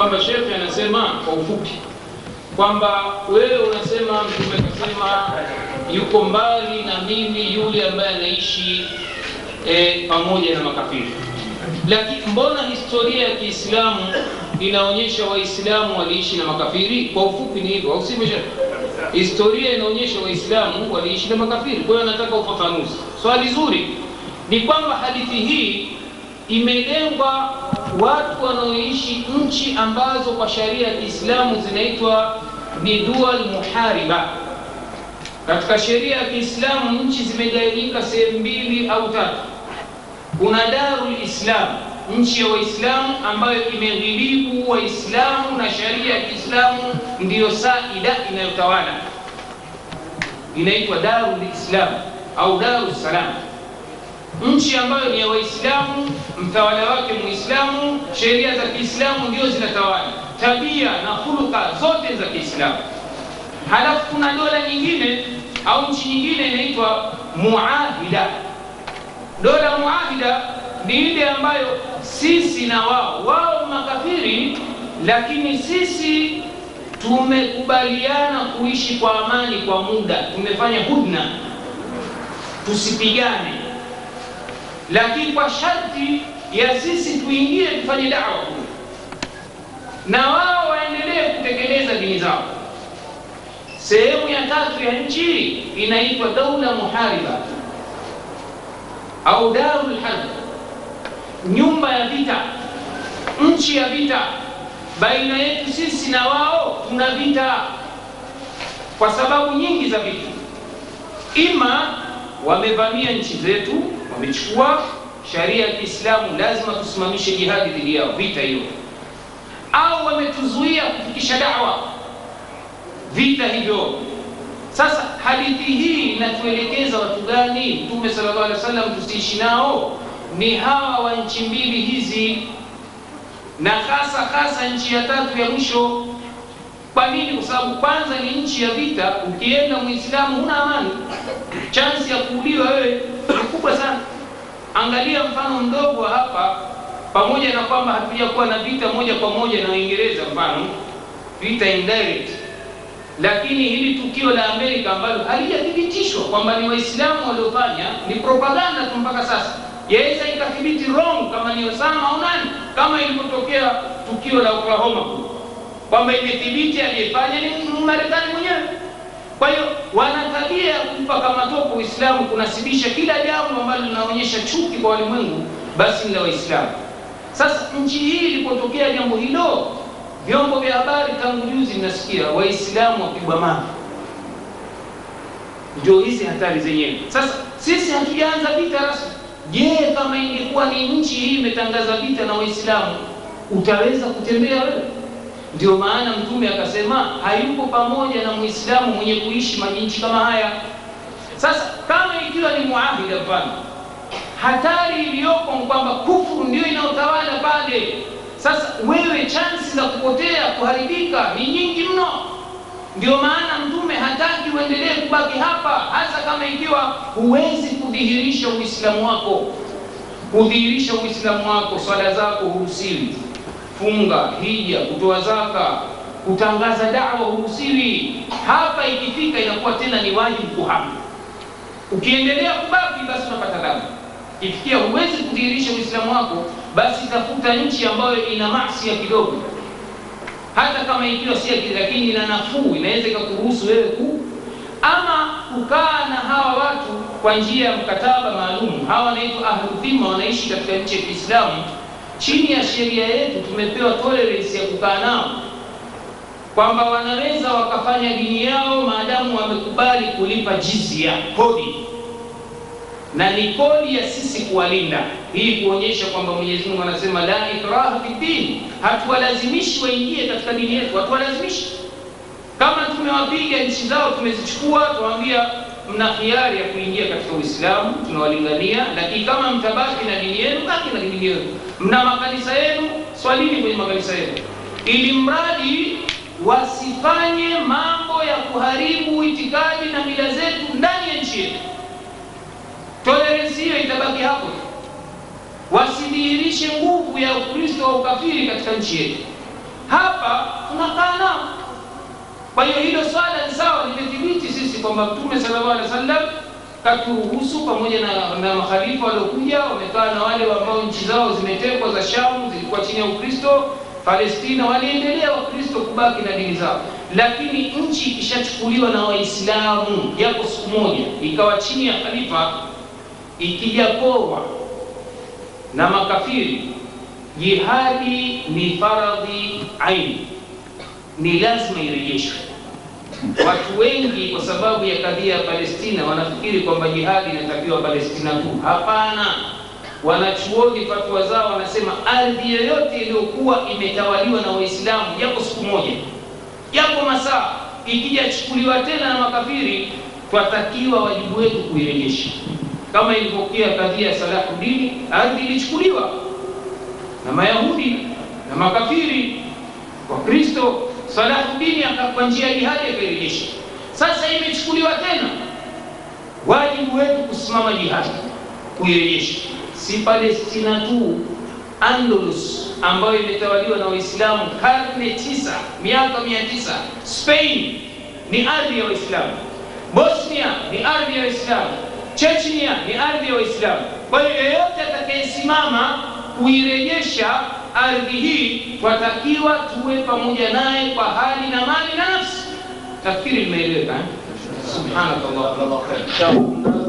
kwamba shekhe anasema kwa ufupi kwamba wewe unasema mtume kasema yuko mbali na mimi yule ambaye anaishi e, pamoja na makafiri. Lakini mbona historia ya kiislamu inaonyesha waislamu waliishi na makafiri? Kwa ufupi ni hivyo au historia inaonyesha waislamu waliishi na makafiri. Kwa hiyo anataka ufafanuzi. Swali zuri ni kwamba hadithi hii imelengwa watu wanaoishi nchi ambazo kwa sharia ya kiislamu zinaitwa ni dual muhariba. Katika sheria ya kiislamu nchi zimegawanyika sehemu mbili au tatu. Kuna darul islam nchi ya waislamu ambayo imeghilibu waislamu na sharia ya kiislamu ndiyo saida inayotawala. Inaitwa darul islam au darul salam nchi ambayo ni ya waislamu mtawala wake muislamu sheria za kiislamu ndio zinatawala. Tabia na huluka zote za kiislamu. Halafu kuna dola nyingine au nchi nyingine inaitwa muahida. Dola muahida ni ile ambayo sisi na wao wao makafiri lakini sisi tumekubaliana kuishi kwa amani kwa muda. Tumefanya hudna. Tusipigane lakini kwa sharti ya sisi tuingie tufanye dawa kule. Na wao waendelee kutekeleza dini zao. Sehemu ya tatu ya nchi inaitwa daula muhariba au darul harb. Nyumba ya vita nchi ya vita. Baina yetu sisi na wao tuna vita. Kwa sababu nyingi za vitu ima wamevamia nchi zetu wamechukua sharia ya kiislamu lazima tusimamishe jihadi dhidi yao vita hiyo. Au wametuzuia kufikisha dawa vita hivyo. Sasa hadithi hii inatuelekeza watu gani? Mtume sallallahu alaihi wasallam tusiishi nao ni hawa wa nchi mbili hizi. Na hasa hasa nchi ya tatu ya mwisho kwa nini? Kwa sababu kwanza ni nchi ya vita. Ukienda muislamu huna amani. Chansi ya kuuliwa wewe kubwa sana. Angalia mfano mdogo hapa pamoja na kwamba hatujakuwa na vita moja kwa moja na uingereza mfano vita indirect. Lakini hili tukio la amerika ambalo halijathibitishwa kwamba ni waislamu waliofanya ni propaganda tu mpaka sasa. Yaweza ikathibiti wrong kama ni osama au nani kama ilivyotokea tukio la oklahoma kule kwamba imethibiti aliyefanya ni marekani mwenyewe. Kwa hiyo wana tabia ya kumpa kama topo uislamu kunasibisha kila jambo ambalo linaonyesha chuki kwa walimwengu basi ni la waislamu. Sasa nchi hii ilipotokea jambo hilo vyombo vya habari tangu juzi mnasikia waislamu wapigwa mavi ndio hizi hatari zenyewe. Sasa sisi hatujaanza vita rasmi. Je kama ingekuwa ni nchi hii imetangaza vita na waislamu utaweza kutembea wewe ndio maana mtume akasema hayupo pamoja na muislamu mwenye kuishi manchi kama haya. Sasa kama ikiwa ni muahida mfano hatari iliyoko kwamba kufuru ndio inayotawala pale. Sasa wewe chansi za kupotea kuharibika ni nyingi mno. Ndio maana mtume hataki uendelee kubaki hapa hasa kama ikiwa huwezi kudhihirisha uislamu wako. Kudhihirisha uislamu wako swala zako hurusiwi funga hija kutoa zaka kutangaza dawa hurusiwi hapa ikifika inakuwa tena ni wajibu kuhama. Ukiendelea kubaki basi unapata dhambi. Ifikia huwezi kudhihirisha uislamu wako basi tafuta nchi ambayo ina masia kidogo. Hata kama ikiwa si lakini ina nafuu inaweza ikakuruhusu wewe ku ama kukaa na hawa watu kwa njia ya mkataba maalum. Hawa wanaitwa ahludhima wanaishi katika nchi ya kiislamu chini ya sheria yetu tumepewa tolerance ya kukaa nao. Kwamba wanaweza wakafanya dini yao maadamu wamekubali kulipa jizia kodi. Na ni kodi ya sisi kuwalinda ili kuonyesha kwamba mwenyezi mungu anasema la ikraha fi din. Hatuwalazimishi waingie katika dini yetu hatuwalazimishi. Kama tumewapiga nchi zao tumezichukua tuwaambia mna khiari ya kuingia katika uislamu tunawalingania lakini kama mtabaki na dini yenu baki na dini yenu. Mna makanisa yenu swalini kwenye makanisa yenu. Ili mradi wasifanye mambo ya kuharibu itikadi na mila zetu ndani ya nchi yetu. Toleransi hiyo itabaki hapo wasidhihirishe nguvu ya ukristo wa ukafiri katika nchi yetu. Hapa tunakaa nao. Kwa hiyo hilo swala ni sawa, limethibiti sisi kwamba Mtume sallallahu alaihi wasallam katuruhusu pamoja na, na makhalifa waliokuja wamekaa na wale ambao nchi zao zimetekwa za Shamu zilikuwa chini ya Ukristo. Palestina waliendelea Wakristo kubaki na dini zao, lakini nchi ikishachukuliwa na Waislamu japo siku moja ikawa chini ya khalifa, ikijaporwa na makafiri, jihadi ni faradhi aini, ni lazima irejeshwe. Watu wengi kwa sababu ya kadhia ya Palestina wanafikiri kwamba jihadi inatakiwa Palestina tu. Hapana, wanachuoni fatwa zao wanasema ardhi yoyote iliyokuwa imetawaliwa na Waislamu japo siku moja, japo masaa, ikijachukuliwa tena na makafiri, twatakiwa wajibu wetu kuirejesha, kama ilivyokia kadhia ya Salahuddin. Ardhi ilichukuliwa na Mayahudi na makafiri, Wakristo Salahuddin kwa njia ya jihadi akairejesha. Sasa imechukuliwa tena, wajibu wetu kusimama jihadi kuirejesha. Si Palestina tu, Andalus ambayo imetawaliwa na Waislamu karne tisa, miaka mia tisa. Spain ni ardhi ya Waislamu, Bosnia ni ardhi ya Waislamu, Chechnia ni ardhi ya Waislamu. Kwa hiyo yeyote atakayesimama kuirejesha ardhi hii twatakiwa tuwe pamoja naye kwa hali na mali na nafsi. tafkiri limeeleweka. Subhanallah.